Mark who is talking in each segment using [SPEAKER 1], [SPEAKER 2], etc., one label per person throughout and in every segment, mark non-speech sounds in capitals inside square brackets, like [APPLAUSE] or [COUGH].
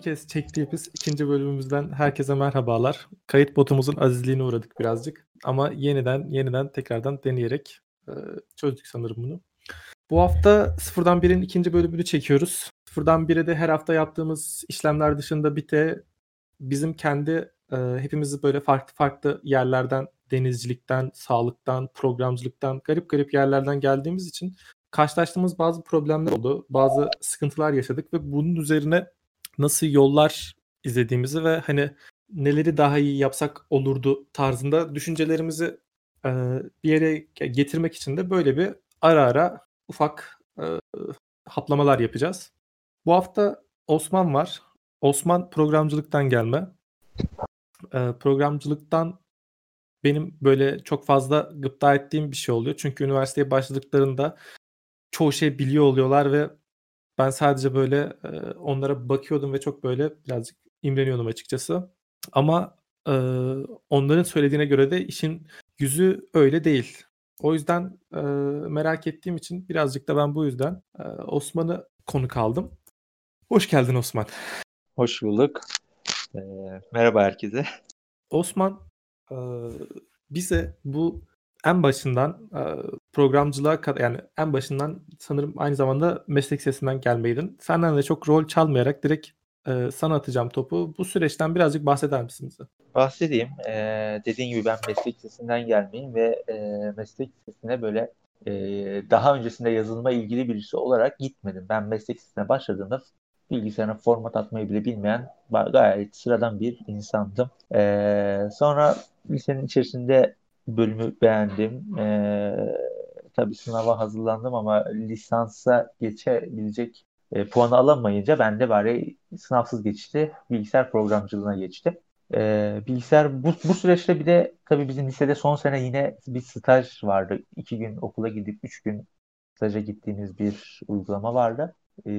[SPEAKER 1] 10. kez çektiğimiz ikinci bölümümüzden herkese merhabalar. Kayıt botumuzun azizliğine uğradık birazcık. Ama yeniden yeniden tekrardan deneyerek e, çözdük sanırım bunu. Bu hafta Sıfırdan Bir'in ikinci bölümünü çekiyoruz. Sıfırdan Bir'e de her hafta yaptığımız işlemler dışında bir de bizim kendi e, hepimizi böyle farklı farklı yerlerden denizcilikten, sağlıktan, programcılıktan, garip garip yerlerden geldiğimiz için karşılaştığımız bazı problemler oldu. Bazı sıkıntılar yaşadık ve bunun üzerine nasıl yollar izlediğimizi ve hani neleri daha iyi yapsak olurdu tarzında düşüncelerimizi e, bir yere getirmek için de böyle bir ara ara ufak e, haplamalar yapacağız. Bu hafta Osman var. Osman programcılıktan gelme. E, programcılıktan benim böyle çok fazla gıpta ettiğim bir şey oluyor. Çünkü üniversiteye başladıklarında çoğu şey biliyor oluyorlar ve ben sadece böyle e, onlara bakıyordum ve çok böyle birazcık imreniyordum açıkçası. Ama e, onların söylediğine göre de işin yüzü öyle değil. O yüzden e, merak ettiğim için birazcık da ben bu yüzden e, Osman'ı konuk aldım. Hoş geldin Osman.
[SPEAKER 2] Hoş bulduk. Merhaba herkese.
[SPEAKER 1] Osman e, bize bu en başından e, programcılığa yani en başından sanırım aynı zamanda meslek sesinden gelmeydin. Senden de çok rol çalmayarak direkt e, sana atacağım topu. Bu süreçten birazcık bahseder misin bize?
[SPEAKER 2] Bahsedeyim. Ee, dediğin gibi ben meslek sesinden gelmeyeyim ve e, meslek sesine böyle e, daha öncesinde yazılma ilgili birisi olarak gitmedim. Ben meslek sesine başladığımda bilgisayarına format atmayı bile bilmeyen gayet sıradan bir insandım. Ee, sonra lisenin içerisinde bölümü beğendim. Ee, tabii sınava hazırlandım ama lisansa geçebilecek e, puanı alamayınca ben de bari sınavsız geçti. Bilgisayar programcılığına geçtim. Ee, bilgisayar bu, bu süreçte bir de tabii bizim lisede son sene yine bir staj vardı. İki gün okula gidip üç gün staja gittiğimiz bir uygulama vardı. Ee,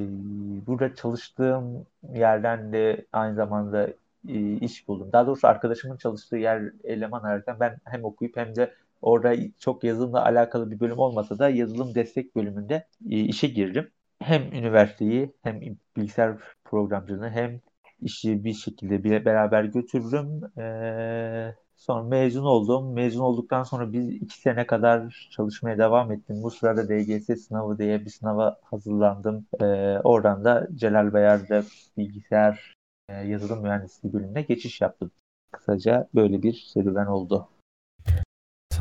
[SPEAKER 2] burada çalıştığım yerden de aynı zamanda e, iş buldum. Daha doğrusu arkadaşımın çalıştığı yer eleman ararken ben hem okuyup hem de orada çok yazılımla alakalı bir bölüm olmasa da yazılım destek bölümünde e, işe girdim. Hem üniversiteyi hem bilgisayar programcılığını hem işi bir şekilde bir beraber götürdüm. Ee, sonra mezun oldum. Mezun olduktan sonra biz iki sene kadar çalışmaya devam ettim. Bu sırada DGS sınavı diye bir sınava hazırlandım. Ee, oradan da Celal Bayar'da bilgisayar e, yazılım mühendisliği bölümüne geçiş yaptım. Kısaca böyle bir serüven oldu.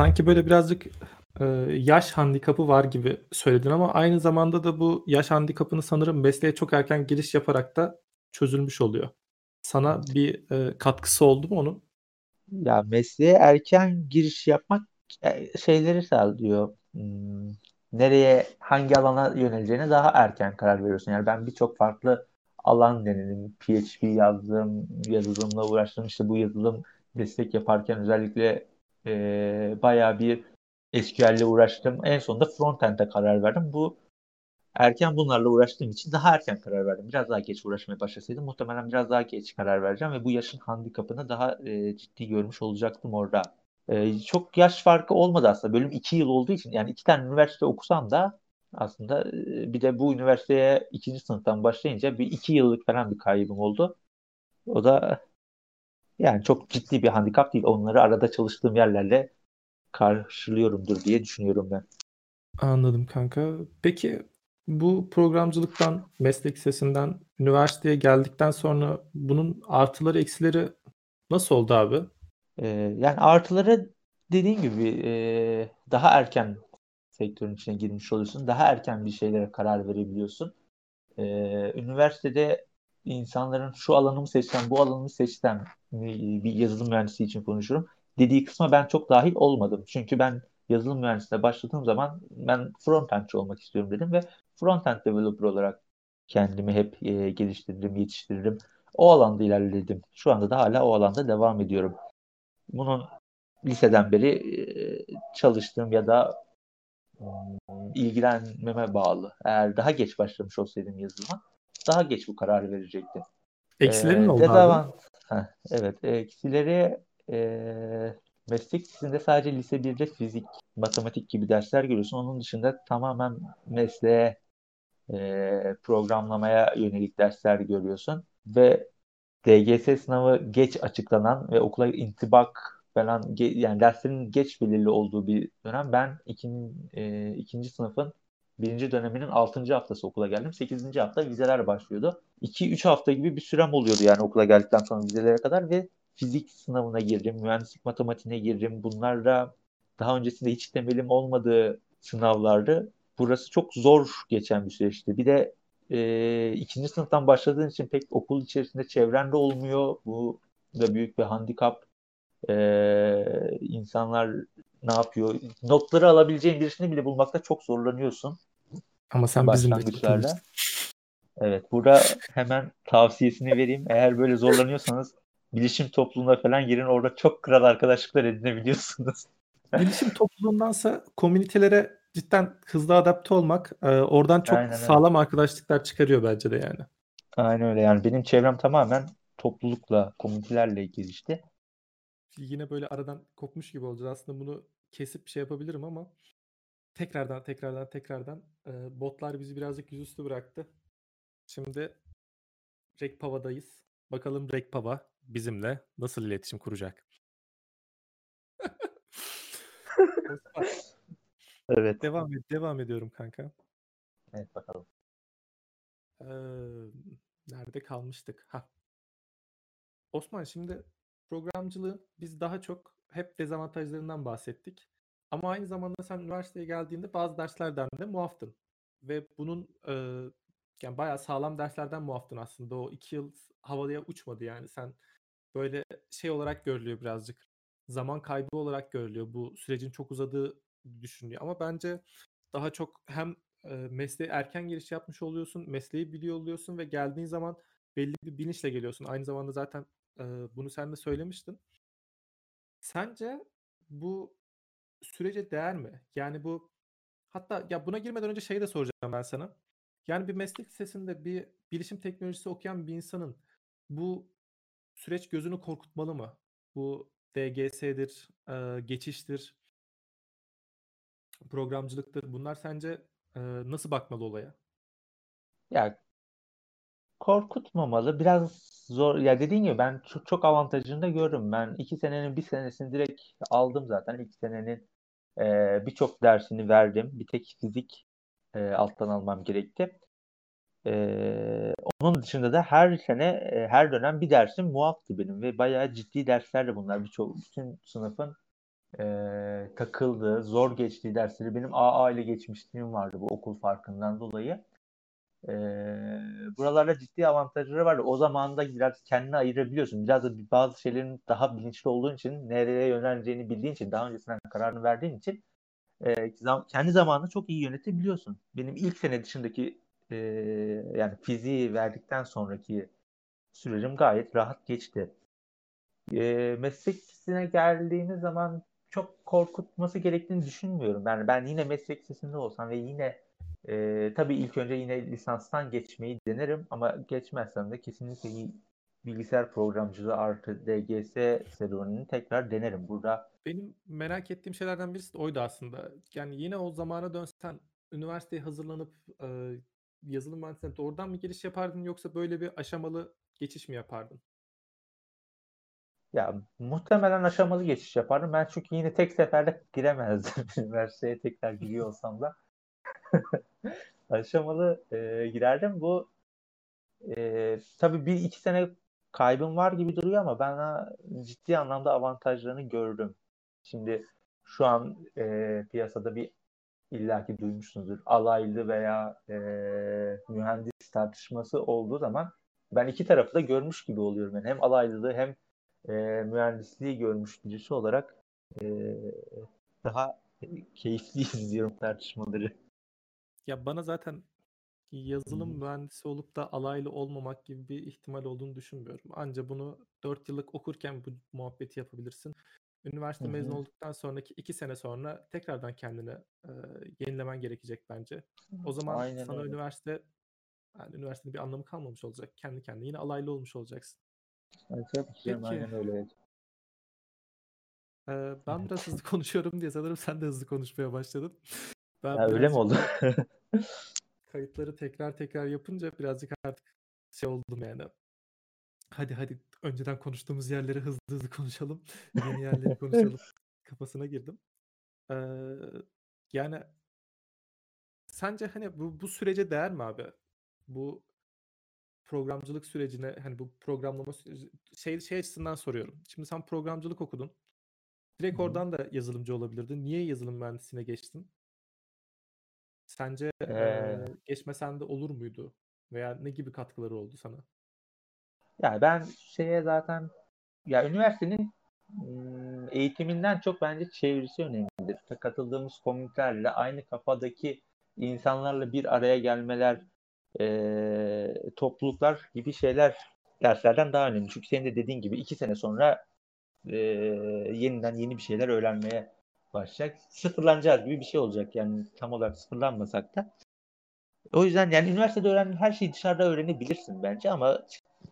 [SPEAKER 1] Sanki böyle birazcık e, yaş handikapı var gibi söyledin ama aynı zamanda da bu yaş handikapını sanırım mesleğe çok erken giriş yaparak da çözülmüş oluyor. Sana bir e, katkısı oldu mu onun?
[SPEAKER 2] Ya mesleğe erken giriş yapmak e, şeyleri sağlıyor. Hmm, nereye, hangi alana yöneleceğine daha erken karar veriyorsun. Yani ben birçok farklı alan denedim. PHP yazdım, yazılımla uğraştım. İşte bu yazılım destek yaparken özellikle e, bayağı bir SQL ile uğraştım. En sonunda frontend'e karar verdim. Bu erken bunlarla uğraştığım için daha erken karar verdim. Biraz daha geç uğraşmaya başlasaydım muhtemelen biraz daha geç karar vereceğim ve bu yaşın handikapını daha e, ciddi görmüş olacaktım orada. E, çok yaş farkı olmadı aslında. Bölüm 2 yıl olduğu için yani iki tane üniversite okusam da aslında e, bir de bu üniversiteye ikinci sınıftan başlayınca bir iki yıllık falan bir kaybım oldu. O da yani çok ciddi bir handikap değil. Onları arada çalıştığım yerlerle karşılıyorumdur diye düşünüyorum ben.
[SPEAKER 1] Anladım kanka. Peki bu programcılıktan, meslek sesinden üniversiteye geldikten sonra bunun artıları eksileri nasıl oldu abi?
[SPEAKER 2] Ee, yani artıları dediğin gibi e, daha erken sektörün içine girmiş oluyorsun. Daha erken bir şeylere karar verebiliyorsun. Ee, üniversitede insanların şu alanımı seçsem, bu alanımı seçsem bir yazılım mühendisi için konuşurum. Dediği kısma ben çok dahil olmadım. Çünkü ben yazılım mühendisliğine başladığım zaman ben frontendçi olmak istiyorum dedim ve frontend developer olarak kendimi hep e, geliştirdim, yetiştirdim. O alanda ilerledim. Şu anda da hala o alanda devam ediyorum. Bunun liseden beri e, çalıştığım ya da ilgilenmeme bağlı. Eğer daha geç başlamış olsaydım yazılıma daha geç bu kararı verecektim.
[SPEAKER 1] Eksilerin ee, oldu abi?
[SPEAKER 2] Heh, evet. Eksileri e, meslek lisesinde sadece lise 1'de fizik, matematik gibi dersler görüyorsun. Onun dışında tamamen mesleğe e, programlamaya yönelik dersler görüyorsun. ve DGS sınavı geç açıklanan ve okula intibak falan yani derslerin geç belirli olduğu bir dönem. Ben ikinci, e, ikinci sınıfın birinci döneminin altıncı haftası okula geldim. Sekizinci hafta vizeler başlıyordu. 2-3 hafta gibi bir sürem oluyordu yani okula geldikten sonra vizelere kadar ve fizik sınavına girdim, mühendislik matematiğine girdim. Bunlarla daha öncesinde hiç temelim olmadığı sınavlardı. Burası çok zor geçen bir süreçti. Bir de e, ikinci sınıftan başladığın için pek okul içerisinde çevrende olmuyor. Bu da büyük bir handikap. E, insanlar ne yapıyor? Notları alabileceğin birisini bile bulmakta çok zorlanıyorsun.
[SPEAKER 1] Ama sen bizim
[SPEAKER 2] de Evet. Burada hemen tavsiyesini vereyim. Eğer böyle zorlanıyorsanız bilişim topluluğuna falan girin. Orada çok kral arkadaşlıklar edinebiliyorsunuz. [LAUGHS]
[SPEAKER 1] bilişim topluluğundansa komünitelere cidden hızlı adapte olmak e, oradan çok
[SPEAKER 2] Aynen,
[SPEAKER 1] sağlam evet. arkadaşlıklar çıkarıyor bence de yani.
[SPEAKER 2] Aynen öyle yani benim çevrem tamamen toplulukla, komünitelerle gelişti.
[SPEAKER 1] Yine böyle aradan kopmuş gibi olacağız. Aslında bunu kesip bir şey yapabilirim ama tekrardan tekrardan tekrardan e, botlar bizi birazcık yüzüstü bıraktı. Şimdi Rekpava'dayız. Bakalım Rekpava bizimle nasıl iletişim kuracak? [LAUGHS]
[SPEAKER 2] Evet.
[SPEAKER 1] Devam et, devam ediyorum kanka.
[SPEAKER 2] Evet bakalım.
[SPEAKER 1] Ee, nerede kalmıştık? Ha. Osman şimdi programcılığı biz daha çok hep dezavantajlarından bahsettik. Ama aynı zamanda sen üniversiteye geldiğinde bazı derslerden de muaftın. Ve bunun e, yani bayağı sağlam derslerden muaftın aslında. O iki yıl havaya uçmadı yani. Sen böyle şey olarak görülüyor birazcık. Zaman kaybı olarak görülüyor. Bu sürecin çok uzadığı düşünülüyor. Ama bence daha çok hem e, mesleğe erken giriş yapmış oluyorsun, mesleği biliyor oluyorsun ve geldiğin zaman belli bir bilinçle geliyorsun. Aynı zamanda zaten e, bunu sen de söylemiştin. Sence bu sürece değer mi? Yani bu hatta ya buna girmeden önce şeyi de soracağım ben sana. Yani bir meslek lisesinde bir bilişim teknolojisi okuyan bir insanın bu süreç gözünü korkutmalı mı? Bu DGS'dir, e, geçiştir, programcılıktır. Bunlar sence e, nasıl bakmalı olaya?
[SPEAKER 2] Ya korkutmamalı. Biraz zor. Ya dediğin gibi ben çok, çok avantajını da görürüm. Ben iki senenin bir senesini direkt aldım zaten. İki senenin e, birçok dersini verdim. Bir tek fizik e, alttan almam gerekti. E, onun dışında da her sene, e, her dönem bir dersim muaftı benim ve bayağı ciddi derslerdi bunlar. Birçok bütün sınıfın e, takıldığı, zor geçtiği dersleri benim AA ile geçmişliğim vardı bu okul farkından dolayı. E, buralarda ciddi avantajları vardı. O zaman da biraz kendini ayırabiliyorsun. Biraz da bazı şeylerin daha bilinçli olduğun için, nereye yöneleceğini bildiğin için, daha öncesinden kararını verdiğin için e, kendi zamanını çok iyi yönetebiliyorsun. Benim ilk sene dışındaki e, yani fiziği verdikten sonraki sürecim gayet rahat geçti. E, meslek lisesine geldiğiniz zaman çok korkutması gerektiğini düşünmüyorum. Yani ben yine meslek lisesinde olsam ve yine e, tabii ilk önce yine lisanstan geçmeyi denerim ama geçmezsem de kesinlikle bilgisayar programcılığı artı DGS serüvenini tekrar denerim. Burada
[SPEAKER 1] benim merak ettiğim şeylerden birisi de oydu aslında. Yani yine o zamana dönsen üniversiteye hazırlanıp e, yazılım mühendisliğine doğrudan mı giriş yapardın yoksa böyle bir aşamalı geçiş mi yapardın?
[SPEAKER 2] Ya muhtemelen aşamalı geçiş yapardım. Ben çünkü yine tek seferde giremezdim [LAUGHS] üniversiteye tekrar giriyor olsam da. [LAUGHS] aşamalı e, girerdim. Bu e, tabii bir iki sene kaybım var gibi duruyor ama ben ciddi anlamda avantajlarını gördüm. Şimdi şu an e, piyasada bir illaki duymuşsunuzdur. Alaylı veya e, mühendis tartışması olduğu zaman ben iki tarafı da görmüş gibi oluyorum. Yani hem alaylılığı hem e, mühendisliği görmüş birisi olarak e, daha keyifli izliyorum [LAUGHS] tartışmaları.
[SPEAKER 1] Ya bana zaten yazılım mühendisi olup da alaylı olmamak gibi bir ihtimal olduğunu düşünmüyorum. Anca bunu 4 yıllık okurken bu muhabbeti yapabilirsin. Üniversite Hı-hı. mezun olduktan sonraki iki sene sonra tekrardan kendini e, yenilemen gerekecek bence. O zaman Aynen sana öyle. üniversite yani üniversitenin bir anlamı kalmamış olacak. Kendi kendine yine alaylı olmuş olacaksın.
[SPEAKER 2] Evet, Peki. Aynen öyle.
[SPEAKER 1] Ee, ben biraz hızlı [LAUGHS] konuşuyorum diye sanırım sen de hızlı konuşmaya başladın.
[SPEAKER 2] Ben ya öyle mi oldu? [LAUGHS]
[SPEAKER 1] kayıtları tekrar tekrar yapınca birazcık artık şey oldum yani. hadi hadi önceden konuştuğumuz yerleri hızlı hızlı konuşalım. [LAUGHS] Yeni yerleri konuşalım kafasına girdim. Ee, yani sence hani bu, bu sürece değer mi abi? Bu programcılık sürecine hani bu programlama şey, şey açısından soruyorum. Şimdi sen programcılık okudun. Direkt oradan da yazılımcı olabilirdin. Niye yazılım mühendisliğine geçtin? Sence
[SPEAKER 2] Ee,
[SPEAKER 1] eee, geçmesen de olur muydu? Veya ne gibi katkıları oldu sana?
[SPEAKER 2] yani ben şeye zaten ya üniversitenin eğitiminden çok bence çevirisi önemlidir. Katıldığımız komünitelerle aynı kafadaki insanlarla bir araya gelmeler, e, topluluklar gibi şeyler derslerden daha önemli. Çünkü senin de dediğin gibi iki sene sonra e, yeniden yeni bir şeyler öğrenmeye başlayacak. Sıfırlanacağız gibi bir şey olacak. Yani tam olarak sıfırlanmasak da. O yüzden yani üniversitede öğrendiğin her şeyi dışarıda öğrenebilirsin bence ama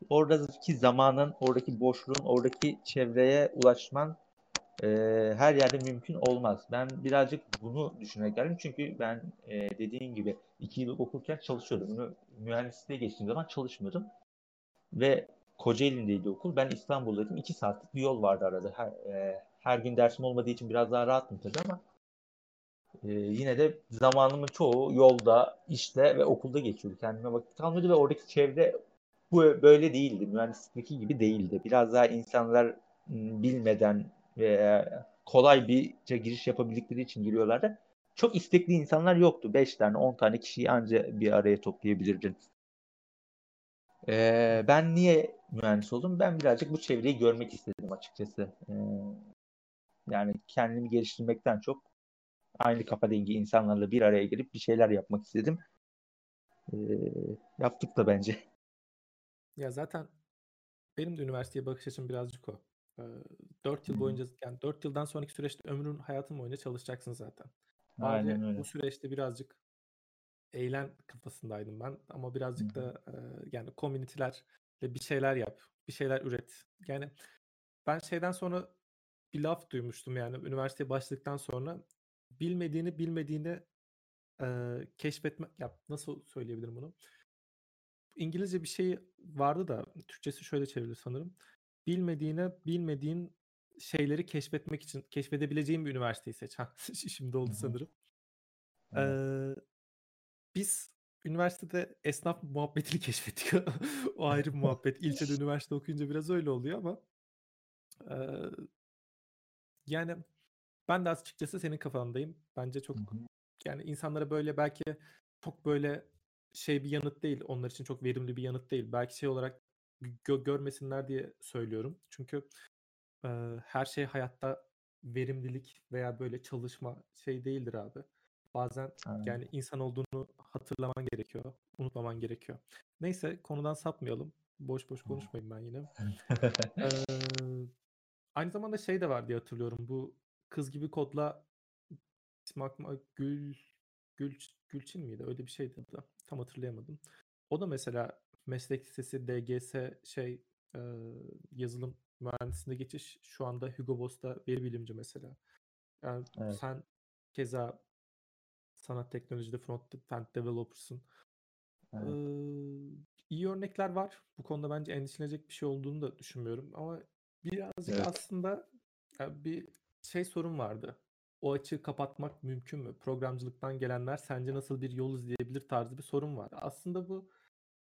[SPEAKER 2] oradaki zamanın, oradaki boşluğun, oradaki çevreye ulaşman e, her yerde mümkün olmaz. Ben birazcık bunu düşünerek geldim. Çünkü ben e, dediğim gibi iki yıl okurken çalışıyordum. Mü- Mühendisliğe geçtiğim zaman çalışmıyordum. Ve Kocaeli'ndeydi okul. Ben İstanbul'daydım. İki saatlik bir yol vardı arada. Her, e, her gün dersim olmadığı için biraz daha rahattım tabii ama e, yine de zamanımın çoğu yolda, işte ve okulda geçiyordu. Kendime vakit kalmıyordu ve oradaki çevre bu böyle değildi. Mühendislikteki gibi değildi. Biraz daha insanlar bilmeden ve kolay birce giriş yapabildikleri için giriyorlardı. Çok istekli insanlar yoktu. 5 tane, 10 tane kişiyi anca bir araya toplayabilirdin. Ee, ben niye mühendis oldum? Ben birazcık bu çevreyi görmek istedim açıkçası. Ee, yani kendimi geliştirmekten çok aynı kafa dengi insanlarla bir araya gelip bir şeyler yapmak istedim. Ee, yaptık da bence.
[SPEAKER 1] Ya zaten benim de üniversiteye bakış açım birazcık o. Ee, 4 yıl boyunca yani 4 yıldan sonraki süreçte ömrün hayatın boyunca çalışacaksın zaten.
[SPEAKER 2] Aynen
[SPEAKER 1] Bari
[SPEAKER 2] öyle.
[SPEAKER 1] bu süreçte birazcık eğlen kafasındaydım ben ama birazcık
[SPEAKER 2] Hı hı.
[SPEAKER 1] da e, yani komünitelerle bir şeyler yap, bir şeyler üret. Yani ben şeyden sonra bir laf duymuştum yani üniversiteye başladıktan sonra bilmediğini bilmediğini e, keşfetmek ya nasıl söyleyebilirim bunu? İngilizce bir şey vardı da Türkçesi şöyle çevrilir sanırım. Bilmediğine bilmediğin şeyleri keşfetmek için keşfedebileceğin bir üniversiteyi seç. [LAUGHS] Şimdi oldu sanırım. Ee, biz üniversitede esnaf muhabbetini [LAUGHS] keşfettik. o ayrı bir muhabbet. İlçede [LAUGHS] üniversite okuyunca biraz öyle oluyor ama e, yani ben de açıkçası senin kafandayım. Bence çok
[SPEAKER 2] hı.
[SPEAKER 1] yani insanlara böyle belki çok böyle şey bir yanıt değil. Onlar için çok verimli bir yanıt değil. Belki şey olarak gö- görmesinler diye söylüyorum. Çünkü e, her şey hayatta verimlilik veya böyle çalışma şey değildir abi. Bazen
[SPEAKER 2] Aynen.
[SPEAKER 1] yani insan olduğunu hatırlaman gerekiyor. Unutmaman gerekiyor. Neyse konudan sapmayalım. Boş boş konuşmayayım ben yine. [LAUGHS] Ee, aynı zamanda şey de var diye hatırlıyorum. Bu kız gibi kodla ismi aklıma Gül Gül Gülçin miydi? Öyle bir şeydi da. Tam hatırlayamadım. O da mesela meslek lisesi DGS şey e, yazılım mühendisliğine geçiş şu anda Hugo Boss'ta veri bilimci mesela. Yani
[SPEAKER 2] Evet.
[SPEAKER 1] sen keza sanat teknolojide front-end developer'sın.
[SPEAKER 2] Evet.
[SPEAKER 1] Ee, iyi örnekler var. Bu konuda bence endişelenecek bir şey olduğunu da düşünmüyorum. Ama birazcık
[SPEAKER 2] Evet.
[SPEAKER 1] aslında ya bir şey sorun vardı. O açığı kapatmak mümkün mü? Programcılıktan gelenler sence nasıl bir yol izleyebilir tarzı bir sorun var. Aslında bu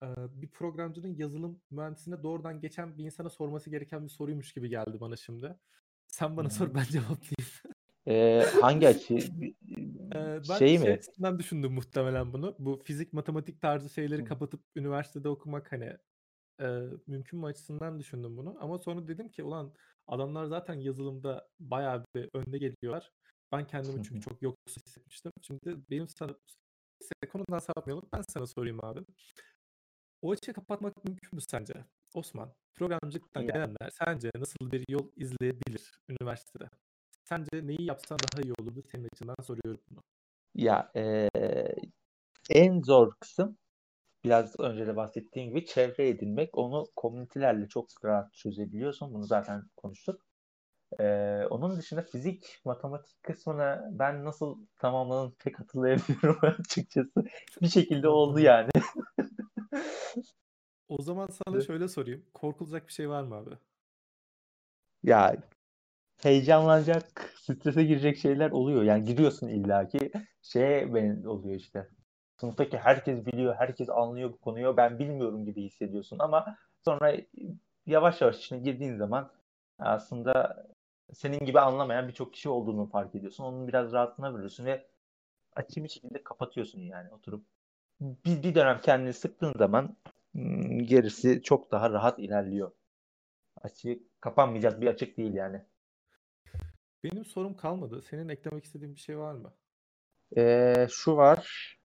[SPEAKER 1] e, bir programcının yazılım mühendisine doğrudan geçen bir insana sorması gereken bir soruymuş gibi geldi bana şimdi. Sen bana
[SPEAKER 2] Hı
[SPEAKER 1] sor ben cevaplayayım.
[SPEAKER 2] Ee, hangi açı? [LAUGHS]
[SPEAKER 1] Ee, ben
[SPEAKER 2] Şey
[SPEAKER 1] şey
[SPEAKER 2] mi?
[SPEAKER 1] açısından düşündüm muhtemelen bunu. Bu fizik, matematik tarzı şeyleri
[SPEAKER 2] Hı.
[SPEAKER 1] kapatıp üniversitede okumak hani e, mümkün mü açısından düşündüm bunu. Ama sonra dedim ki ulan adamlar zaten yazılımda bayağı bir önde geliyorlar. Ben kendimi çünkü çok yoksul hissetmiştim. Şimdi benim sana konudan sapmayalım. Ben sana sorayım abi. O açığı kapatmak mümkün mü sence? Osman, programcılıktan
[SPEAKER 2] Ya,
[SPEAKER 1] gelenler sence nasıl bir yol izleyebilir üniversitede? Sence neyi yapsan daha iyi olurdu senin açından soruyorum bunu.
[SPEAKER 2] ya e, en zor kısım biraz önce de bahsettiğim gibi çevre edinmek. Onu komünitelerle çok rahat çözebiliyorsun. Bunu zaten konuştuk. Ee, onun dışında fizik, matematik kısmına ben nasıl tamamladım pek hatırlayamıyorum [LAUGHS] açıkçası. Bir şekilde oldu yani. [LAUGHS]
[SPEAKER 1] O zaman sana şöyle sorayım. Korkulacak bir şey var mı abi?
[SPEAKER 2] Ya heyecanlanacak, strese girecek şeyler oluyor. Yani gidiyorsun illaki şeye ben oluyor işte. Sınıftaki herkes biliyor, herkes anlıyor bu konuyu. Ben bilmiyorum gibi hissediyorsun ama sonra yavaş yavaş içine girdiğin zaman aslında senin gibi anlamayan birçok kişi olduğunu fark ediyorsun. Onun biraz rahatlığına veriyorsun ve açık bir şekilde kapatıyorsun yani oturup. Bir, bir dönem kendini sıktığın zaman hmm, gerisi çok daha rahat ilerliyor. Açık kapanmayacak bir açık değil yani.
[SPEAKER 1] Benim sorum kalmadı. Senin eklemek istediğin bir şey var mı?
[SPEAKER 2] Ee, şu var.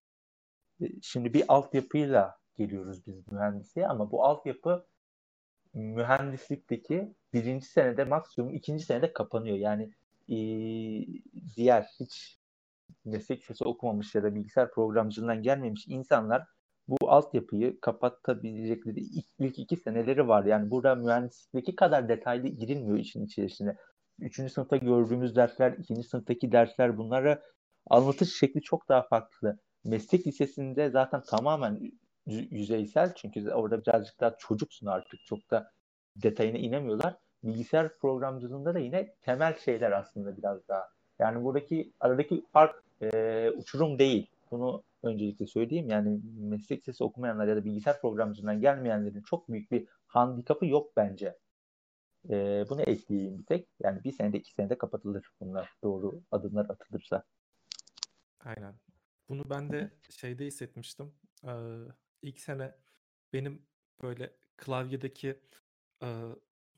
[SPEAKER 2] Şimdi bir altyapıyla geliyoruz biz mühendisliğe ama bu altyapı mühendislikteki birinci senede maksimum ikinci senede kapanıyor. Yani e, diğer hiç meslek lisesi okumamış ya da bilgisayar programcılığından gelmemiş insanlar bu altyapıyı kapatabilecekleri ilk, ilk iki seneleri var. Yani burada mühendislikteki kadar detaylı girilmiyor işin içerisine. Üçüncü sınıfta gördüğümüz dersler, ikinci sınıftaki dersler bunlara anlatış şekli çok daha farklı. Meslek lisesinde zaten tamamen yüzeysel çünkü orada birazcık daha çocuksun artık çok da detayına inemiyorlar. Bilgisayar programcılığında da yine temel şeyler aslında biraz daha. Yani buradaki aradaki fark e, uçurum değil. Bunu öncelikle söyleyeyim. Yani meslek lisesi okumayanlar ya da bilgisayar programcılığından gelmeyenlerin çok büyük bir handikapı yok bence. E, bunu ekleyeyim bir tek. Yani bir senede iki senede kapatılır bunlar doğru adımlar atılırsa.
[SPEAKER 1] Aynen. Bunu ben de şeyde hissetmiştim. Ee, ilk sene benim böyle klavyedeki e,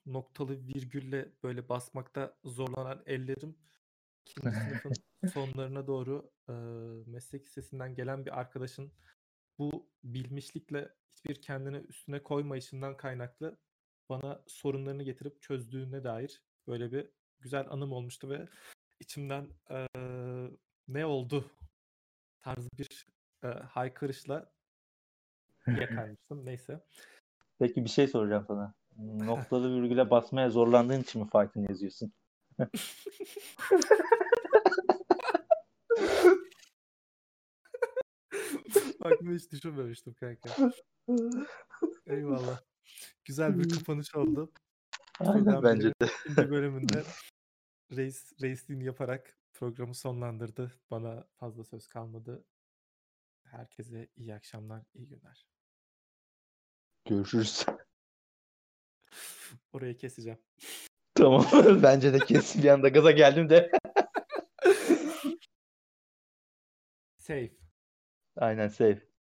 [SPEAKER 1] noktalı virgülle böyle basmakta zorlanan ellerim ikinci sınıfın sonlarına doğru e, meslek lisesinden gelen bir arkadaşın bu bilmişlikle hiçbir kendini üstüne koymayışından kaynaklı bana sorunlarını getirip çözdüğüne dair böyle bir güzel anım olmuştu ve içimden e, ne oldu tarzı bir e, haykırışla [LAUGHS] yakarmıştım. Neyse.
[SPEAKER 2] Peki bir şey soracağım sana. [LAUGHS] Noktalı virgüle basmaya zorlandığın için mi Python yazıyorsun? [LAUGHS]
[SPEAKER 1] Bak bunu hiç düşünmemiştim kanka. Eyvallah. Güzel bir kapanış oldu.
[SPEAKER 2] Aynen bence de.
[SPEAKER 1] İkinci bölümünde reis, reisliğini yaparak programı sonlandırdı. Bana fazla söz kalmadı. Herkese iyi akşamlar, iyi günler.
[SPEAKER 2] Görüşürüz. [LAUGHS]
[SPEAKER 1] Orayı keseceğim.
[SPEAKER 2] Tamam. [LAUGHS] Bence de kes. Bir anda gaza geldim de. [LAUGHS]
[SPEAKER 1] Safe.
[SPEAKER 2] Aynen safe.